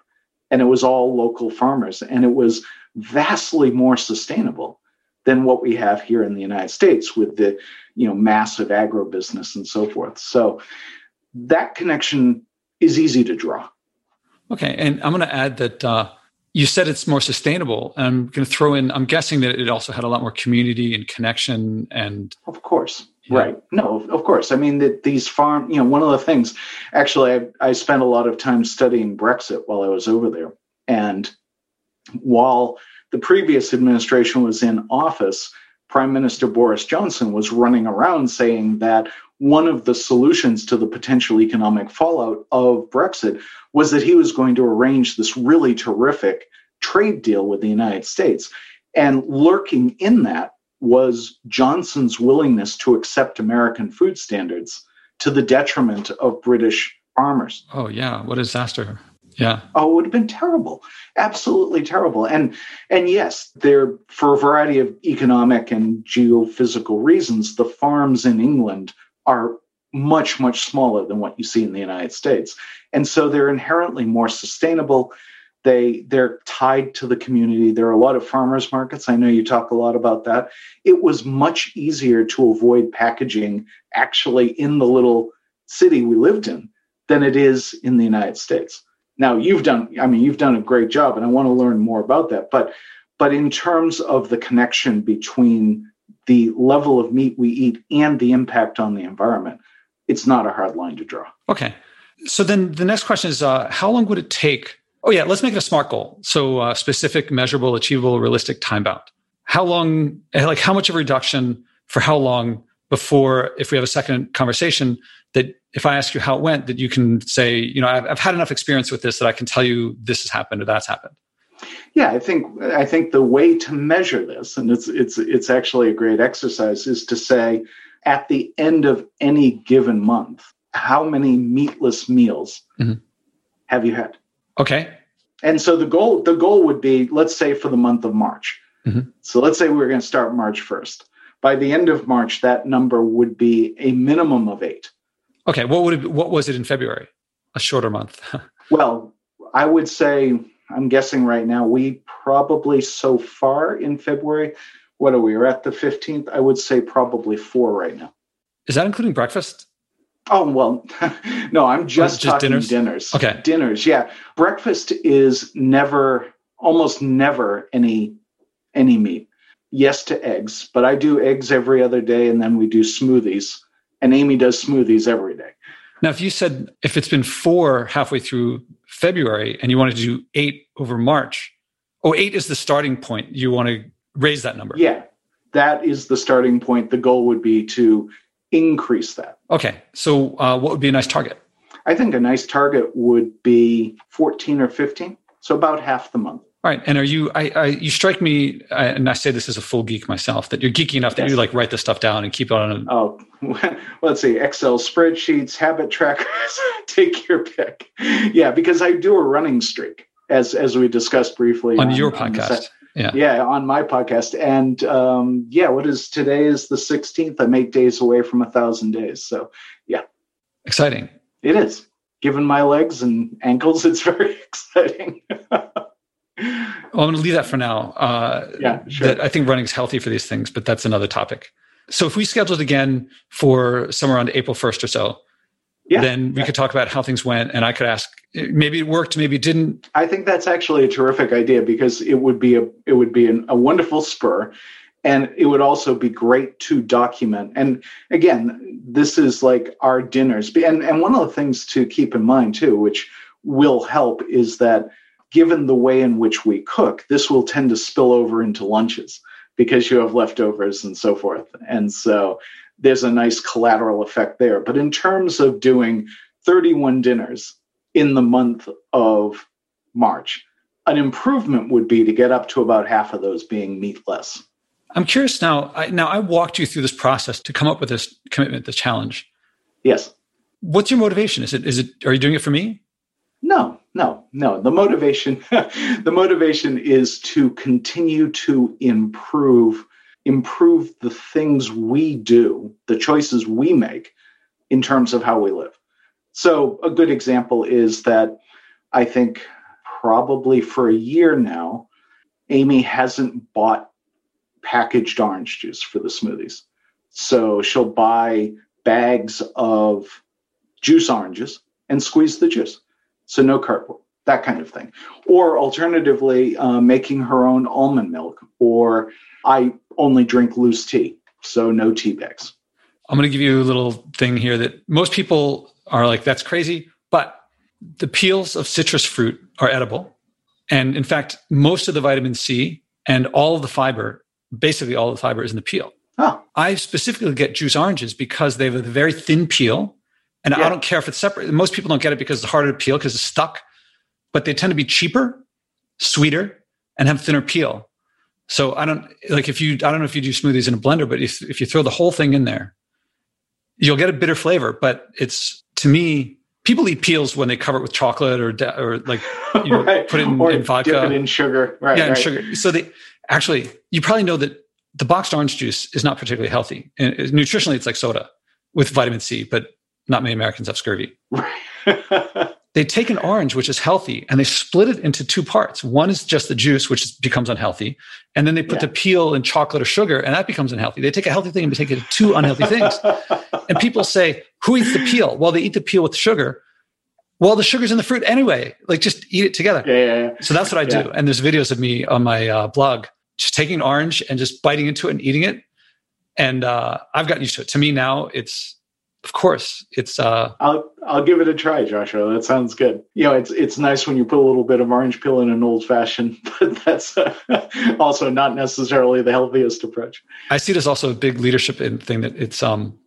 And it was all local farmers. And it was vastly more sustainable than what we have here in the United States with the you know massive agribusiness and so forth. So that connection is easy to draw. Okay, and I'm going to add that uh, you said it's more sustainable. And I'm going to throw in, I'm guessing that it also had a lot more community and connection and. Of course. Yeah. Right. No, of course. I mean, that these farm, you know, one of the things, actually, I, I spent a lot of time studying Brexit while I was over there. And while the previous administration was in office, Prime Minister Boris Johnson was running around saying that one of the solutions to the potential economic fallout of Brexit was that he was going to arrange this really terrific trade deal with the United States. And lurking in that was Johnson's willingness to accept American food standards to the detriment of British farmers. Oh, yeah. What a disaster. Yeah. Oh, it would have been terrible. Absolutely terrible. And and yes, there for a variety of economic and geophysical reasons, the farms in England are much, much smaller than what you see in the United States. And so they're inherently more sustainable. They they're tied to the community. There are a lot of farmers markets. I know you talk a lot about that. It was much easier to avoid packaging actually in the little city we lived in than it is in the United States. Now you've done I mean you've done a great job and I want to learn more about that. But but in terms of the connection between the level of meat we eat and the impact on the environment, it's not a hard line to draw. Okay. So then the next question is uh, how long would it take? Oh, yeah, let's make it a SMART goal. So uh, specific, measurable, achievable, realistic, time bound. How long, like how much of a reduction for how long before, if we have a second conversation, that if I ask you how it went, that you can say, you know, I've, I've had enough experience with this that I can tell you this has happened or that's happened. Yeah, I think I think the way to measure this, and it's it's it's actually a great exercise, is to say at the end of any given month, how many meatless meals mm-hmm. have you had? Okay. And so the goal the goal would be, let's say for the month of March. Mm-hmm. So let's say we we're going to start March first. By the end of March, that number would be a minimum of eight. Okay. What would it, what was it in February? A shorter month. well, I would say I'm guessing right now we probably so far in February, what are we? We're at the 15th. I would say probably four right now. Is that including breakfast? Oh well, no. I'm just, just talking dinners? dinners. Okay, dinners. Yeah, breakfast is never, almost never any any meat. Yes to eggs, but I do eggs every other day, and then we do smoothies. And Amy does smoothies every day. Now, if you said if it's been four halfway through February and you wanted to do eight over March, oh, eight is the starting point. You want to raise that number. Yeah, that is the starting point. The goal would be to increase that. Okay. So, uh, what would be a nice target? I think a nice target would be 14 or 15. So, about half the month. All right. And are you, I, I you strike me, and I say this as a full geek myself, that you're geeky enough that you like write this stuff down and keep it on. A, oh, let's see, Excel spreadsheets, habit trackers, take your pick. Yeah, because I do a running streak, as as we discussed briefly on, on your podcast. On yeah, yeah, on my podcast, and um, yeah, what is today is the 16th. I'm eight days away from a thousand days. So yeah, exciting. It is. Given my legs and ankles, it's very exciting. Well, I'm going to leave that for now. Uh, yeah, sure. I think running is healthy for these things, but that's another topic. So if we scheduled again for somewhere around April 1st or so, yeah, then we yeah. could talk about how things went and I could ask maybe it worked, maybe it didn't. I think that's actually a terrific idea because it would be a it would be an, a wonderful spur and it would also be great to document. And again, this is like our dinners. And and one of the things to keep in mind too, which will help is that given the way in which we cook, this will tend to spill over into lunches because you have leftovers and so forth. And so there's a nice collateral effect there. But in terms of doing 31 dinners in the month of March, an improvement would be to get up to about half of those being meatless. I'm curious now. I, now I walked you through this process to come up with this commitment, this challenge. Yes. What's your motivation? Is it is it are you doing it for me? No, no, no. The motivation, the motivation is to continue to improve, improve the things we do, the choices we make in terms of how we live. So a good example is that I think probably for a year now, Amy hasn't bought packaged orange juice for the smoothies. So she'll buy bags of juice oranges and squeeze the juice. So no cardboard, that kind of thing. Or alternatively, uh, making her own almond milk. Or I only drink loose tea, so no tea bags. I'm going to give you a little thing here that most people are like, that's crazy. But the peels of citrus fruit are edible. And in fact, most of the vitamin C and all of the fiber, basically all of the fiber is in the peel. Oh. I specifically get juice oranges because they have a very thin peel. And yeah. I don't care if it's separate. Most people don't get it because it's harder to peel because it's stuck, but they tend to be cheaper, sweeter, and have thinner peel. So I don't like if you, I don't know if you do smoothies in a blender, but if, if you throw the whole thing in there, you'll get a bitter flavor. But it's to me, people eat peels when they cover it with chocolate or or like you know, right. put it in, or in vodka, dip it in sugar, right? Yeah, right. in sugar. So they actually, you probably know that the boxed orange juice is not particularly healthy. And uh, nutritionally, it's like soda with vitamin C, but not many Americans have scurvy. they take an orange, which is healthy, and they split it into two parts. One is just the juice, which becomes unhealthy. And then they put yeah. the peel in chocolate or sugar, and that becomes unhealthy. They take a healthy thing and take it to two unhealthy things. and people say, who eats the peel? Well, they eat the peel with the sugar. Well, the sugar's in the fruit anyway. Like just eat it together. Yeah, yeah, yeah. So that's what I do. And there's videos of me on my uh, blog just taking orange and just biting into it and eating it. And uh, I've gotten used to it. To me now, it's of course it's. Uh, I'll I'll give it a try, Joshua. That sounds good. You know, it's it's nice when you put a little bit of orange peel in an old fashioned, but that's uh, also not necessarily the healthiest approach. I see this also a big leadership thing that it's um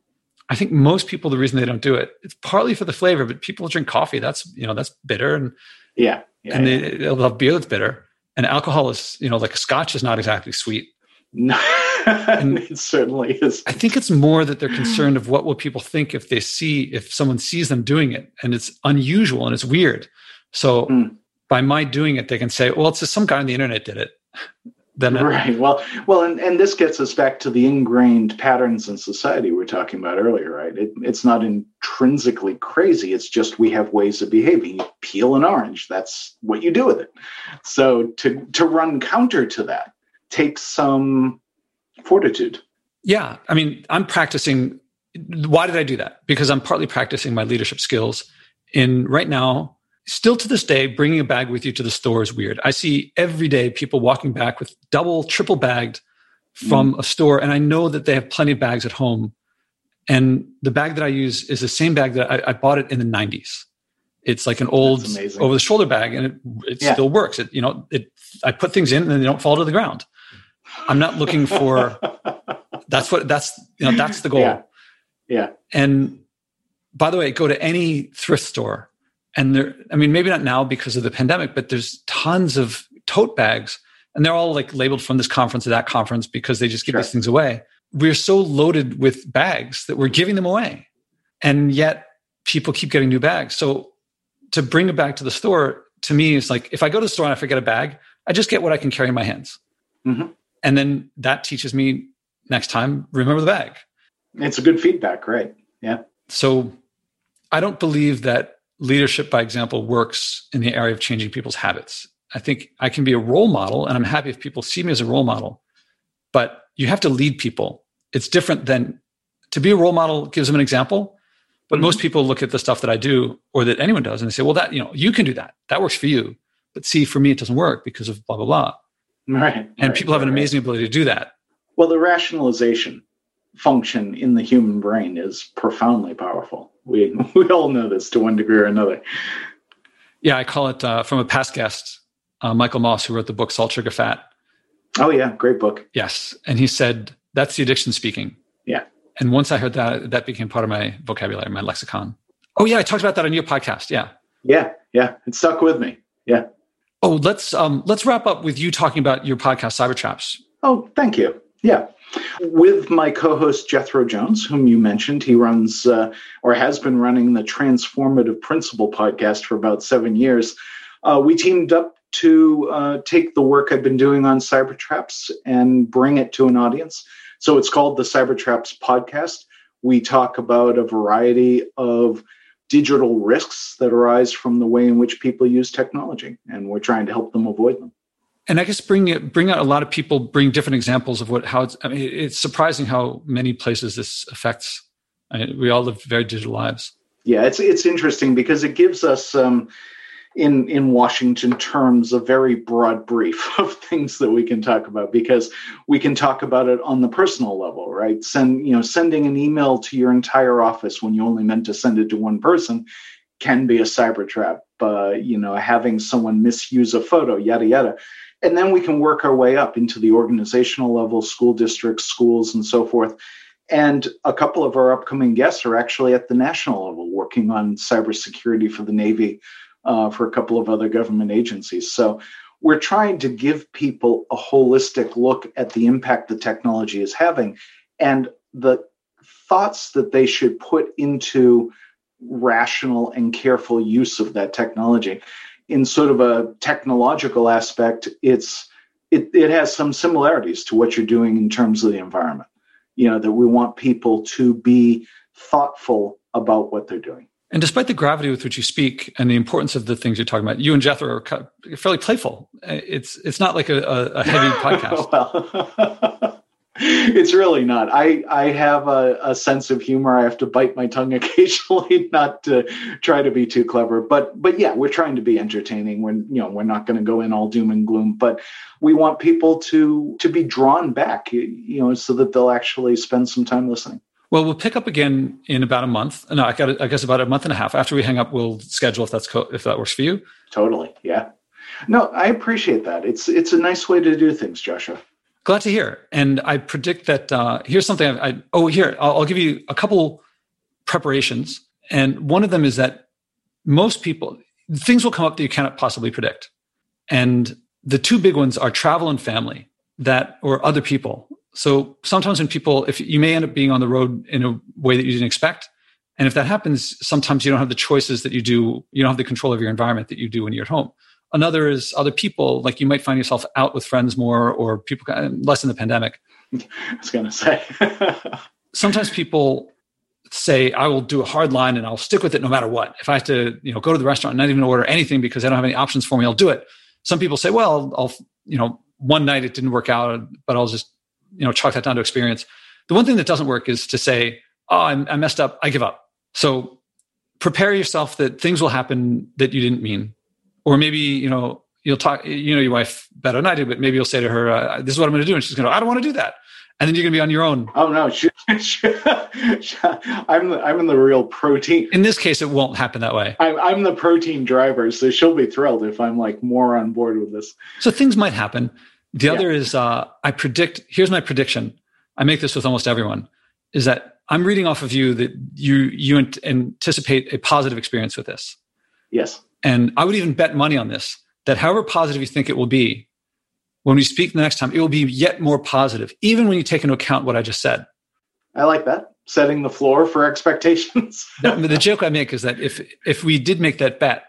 I think most people, the reason they don't do it, it's partly for the flavor, but people drink coffee. That's, you know, that's bitter. And yeah. yeah and yeah. They, they'll have beer that's bitter. And alcohol is, you know, like scotch is not exactly sweet. No, it certainly is. I think it's more that they're concerned of what will people think if they see, if someone sees them doing it. And it's unusual and it's weird. So mm. by my doing it, they can say, well, it's just some guy on the internet did it. Then right. Well well and, and this gets us back to the ingrained patterns in society we are talking about earlier right? It, it's not intrinsically crazy. It's just we have ways of behaving. You peel an orange. That's what you do with it. So to to run counter to that takes some fortitude yeah i mean i'm practicing why did i do that because i'm partly practicing my leadership skills in right now still to this day, bringing a bag with you to the store is weird. I see every day people walking back with double, triple bagged from mm. a store, and I know that they have plenty of bags at home. And the bag that I use is the same bag that I, I bought it in the 90s. It's like an old over the shoulder bag, and it, it yeah. still works. It, you know, it, I put things in and they don't fall to the ground. I'm not looking for. that's what that's you know that's the goal. Yeah. yeah. And by the way, go to any thrift store and there i mean maybe not now because of the pandemic but there's tons of tote bags and they're all like labeled from this conference to that conference because they just give sure. these things away we're so loaded with bags that we're giving them away and yet people keep getting new bags so to bring a bag to the store to me is like if i go to the store and i forget a bag i just get what i can carry in my hands mm-hmm. And then that teaches me next time remember the bag it's a good feedback right yeah so i don't believe that leadership by example works in the area of changing people's habits. I think I can be a role model, and I'm happy if people see me as a role model, but you have to lead people. It's different than to be a role model gives them an example. But mm-hmm. most people look at the stuff that I do or that anyone does and they say, well, that, you know, you can do that. That works for you. But see, for me, it doesn't work because of blah, blah, blah. Right. And right, people have an amazing right. ability to do that. Well, the rationalization function in the human brain is profoundly powerful. We we all know this to one degree or another. Yeah, I call it uh, from a past guest, uh, Michael Moss, who wrote the book Salt, Sugar, Fat. Oh yeah, great book. Yes, and he said that's the addiction speaking. Yeah. And once I heard that, that became part of my vocabulary, my lexicon. Oh yeah, I talked about that on your podcast. Yeah. Yeah, yeah, it stuck with me. Yeah. Oh, let's um, let's wrap up with you talking about your podcast, Cyber Traps. Oh, thank you. Yeah. With my co host Jethro Jones, whom you mentioned, he runs uh, or has been running the Transformative Principal podcast for about seven years. Uh, we teamed up to uh, take the work I've been doing on cyber traps and bring it to an audience. So it's called the Cyber Traps Podcast. We talk about a variety of digital risks that arise from the way in which people use technology, and we're trying to help them avoid them. And I guess bring it, bring out a lot of people bring different examples of what how it's. I mean, it's surprising how many places this affects. I mean, we all live very digital lives. Yeah, it's it's interesting because it gives us. Um, in in Washington terms a very broad brief of things that we can talk about because we can talk about it on the personal level, right? Send you know sending an email to your entire office when you only meant to send it to one person can be a cyber trap. Uh, you know, having someone misuse a photo, yada yada. And then we can work our way up into the organizational level, school districts, schools, and so forth. And a couple of our upcoming guests are actually at the national level working on cybersecurity for the Navy, uh, for a couple of other government agencies. So we're trying to give people a holistic look at the impact the technology is having and the thoughts that they should put into rational and careful use of that technology. In sort of a technological aspect, it's it, it has some similarities to what you're doing in terms of the environment. You know, that we want people to be thoughtful about what they're doing. And despite the gravity with which you speak and the importance of the things you're talking about, you and Jethro are fairly playful. It's it's not like a, a heavy podcast. well, it's really not. I I have a, a, sense of humor. I have to bite my tongue occasionally, not to try to be too clever. But but yeah, we're trying to be entertaining. When you know we're not going to go in all doom and gloom, but we want people to to be drawn back, you know, so that they'll actually spend some time listening. Well, we'll pick up again in about a month. No, I got. I guess about a month and a half after we hang up. We'll schedule if that's co- if that works for you. Totally. Yeah. No, I appreciate that. It's it's a nice way to do things, Joshua. Glad to hear. And I predict that uh, here's something. I, I oh here I'll, I'll give you a couple preparations, and one of them is that most people things will come up that you cannot possibly predict, and the two big ones are travel and family that or other people so sometimes when people, if you may end up being on the road in a way that you didn't expect, and if that happens, sometimes you don't have the choices that you do. You don't have the control of your environment that you do when you're at home. Another is other people, like you might find yourself out with friends more, or people less in the pandemic. I was going to say. sometimes people say I will do a hard line and I'll stick with it no matter what. If I have to, you know, go to the restaurant and not even order anything because I don't have any options for me, I'll do it. Some people say, well, I'll, you know, one night it didn't work out, but I'll just you know chalk that down to experience. The one thing that doesn't work is to say oh I'm, i messed up. I give up. So prepare yourself that things will happen that you didn't mean. Or maybe you know you'll talk you know your wife better than i do but maybe you'll say to her uh, this is what i'm going to do and she's going to i don't want to do that and then you're going to be on your own. Oh no, I'm I'm in the real protein. In this case, it won't happen that way. I'm, I'm the protein driver, so she'll be thrilled if I'm like more on board with this. So things might happen, the yeah. other is uh, I predict. Here's my prediction. I make this with almost everyone. Is that I'm reading off of you that you you anticipate a positive experience with this. Yes. And I would even bet money on this that however positive you think it will be, when we speak the next time, it will be yet more positive, even when you take into account what I just said. I like that. Setting the floor for expectations. the, the joke I make is that if if we did make that bet,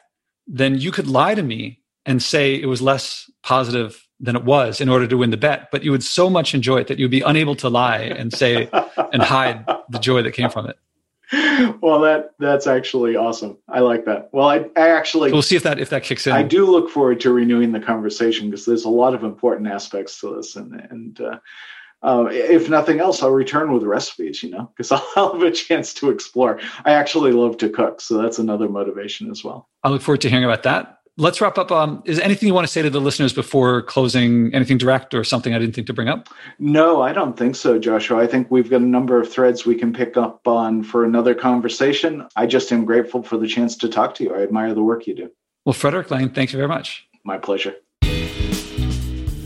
then you could lie to me and say it was less positive than it was in order to win the bet. But you would so much enjoy it that you'd be unable to lie and say and hide the joy that came from it. Well, that that's actually awesome. I like that. Well, I, I actually so we'll see if that if that kicks in. I do look forward to renewing the conversation because there's a lot of important aspects to this, and and uh, uh, if nothing else, I'll return with recipes. You know, because I'll, I'll have a chance to explore. I actually love to cook, so that's another motivation as well. I look forward to hearing about that let's wrap up. Um, is anything you want to say to the listeners before closing? Anything direct or something I didn't think to bring up? No, I don't think so, Joshua. I think we've got a number of threads we can pick up on for another conversation. I just am grateful for the chance to talk to you. I admire the work you do. Well, Frederick Lane, thank you very much. My pleasure.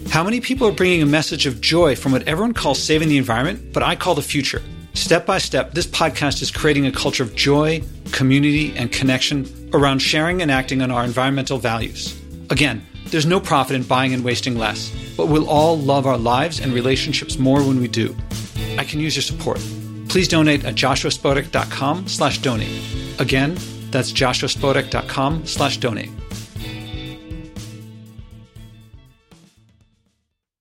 How many people are bringing a message of joy from what everyone calls saving the environment, but I call the future? Step by step, this podcast is creating a culture of joy, community, and connection around sharing and acting on our environmental values. Again, there's no profit in buying and wasting less, but we'll all love our lives and relationships more when we do. I can use your support. Please donate at joshuaspodek.com slash donate. Again, that's joshuaspodek.com slash donate.